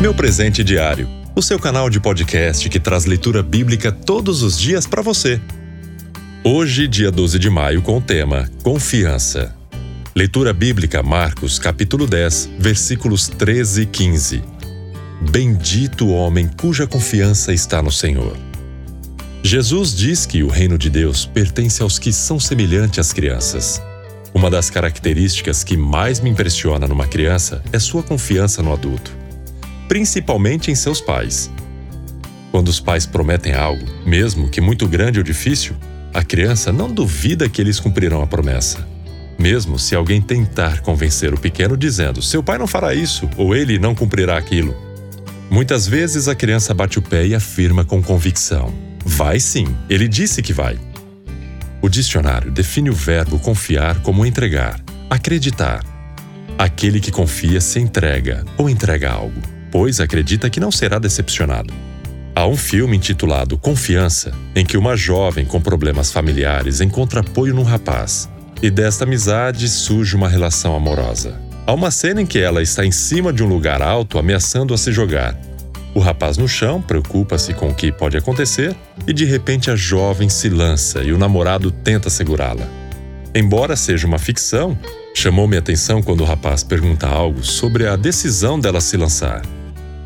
Meu presente diário, o seu canal de podcast que traz leitura bíblica todos os dias para você. Hoje, dia 12 de maio, com o tema Confiança. Leitura bíblica Marcos, capítulo 10, versículos 13 e 15. Bendito o homem cuja confiança está no Senhor. Jesus diz que o reino de Deus pertence aos que são semelhantes às crianças. Uma das características que mais me impressiona numa criança é sua confiança no adulto principalmente em seus pais. Quando os pais prometem algo, mesmo que muito grande ou difícil, a criança não duvida que eles cumprirão a promessa. Mesmo se alguém tentar convencer o pequeno dizendo seu pai não fará isso ou ele não cumprirá aquilo. Muitas vezes a criança bate o pé e afirma com convicção: Vai sim, ele disse que vai. O dicionário define o verbo confiar como entregar, acreditar. Aquele que confia se entrega ou entrega algo pois acredita que não será decepcionado. Há um filme intitulado Confiança, em que uma jovem com problemas familiares encontra apoio num rapaz, e desta amizade surge uma relação amorosa. Há uma cena em que ela está em cima de um lugar alto ameaçando a se jogar. O rapaz no chão preocupa-se com o que pode acontecer e de repente a jovem se lança e o namorado tenta segurá-la. Embora seja uma ficção, chamou minha atenção quando o rapaz pergunta algo sobre a decisão dela se lançar.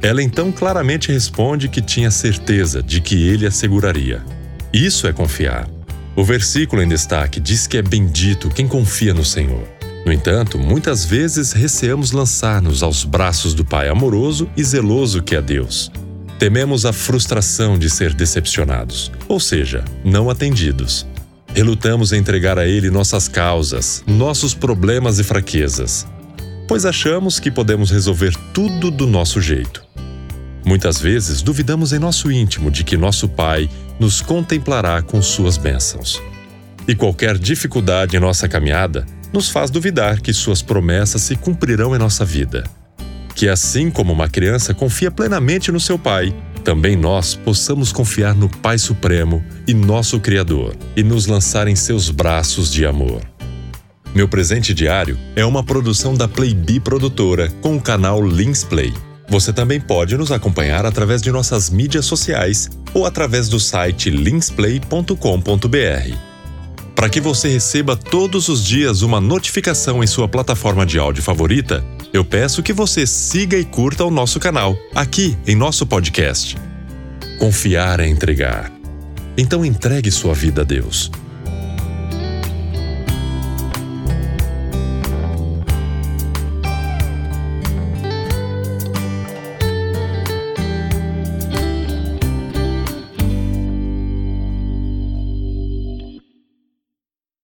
Ela então claramente responde que tinha certeza de que ele a seguraria. Isso é confiar. O versículo em destaque diz que é bendito quem confia no Senhor. No entanto, muitas vezes receamos lançar-nos aos braços do Pai amoroso e zeloso que é Deus. Tememos a frustração de ser decepcionados, ou seja, não atendidos. Relutamos em entregar a Ele nossas causas, nossos problemas e fraquezas, pois achamos que podemos resolver tudo do nosso jeito. Muitas vezes duvidamos em nosso íntimo de que nosso Pai nos contemplará com suas bênçãos. E qualquer dificuldade em nossa caminhada nos faz duvidar que suas promessas se cumprirão em nossa vida. Que assim como uma criança confia plenamente no seu Pai, também nós possamos confiar no Pai Supremo e nosso Criador e nos lançar em seus braços de amor. Meu presente diário é uma produção da Playbee Produtora com o canal Lins Play. Você também pode nos acompanhar através de nossas mídias sociais ou através do site linsplay.com.br. Para que você receba todos os dias uma notificação em sua plataforma de áudio favorita, eu peço que você siga e curta o nosso canal, aqui em nosso podcast. Confiar é entregar. Então entregue sua vida a Deus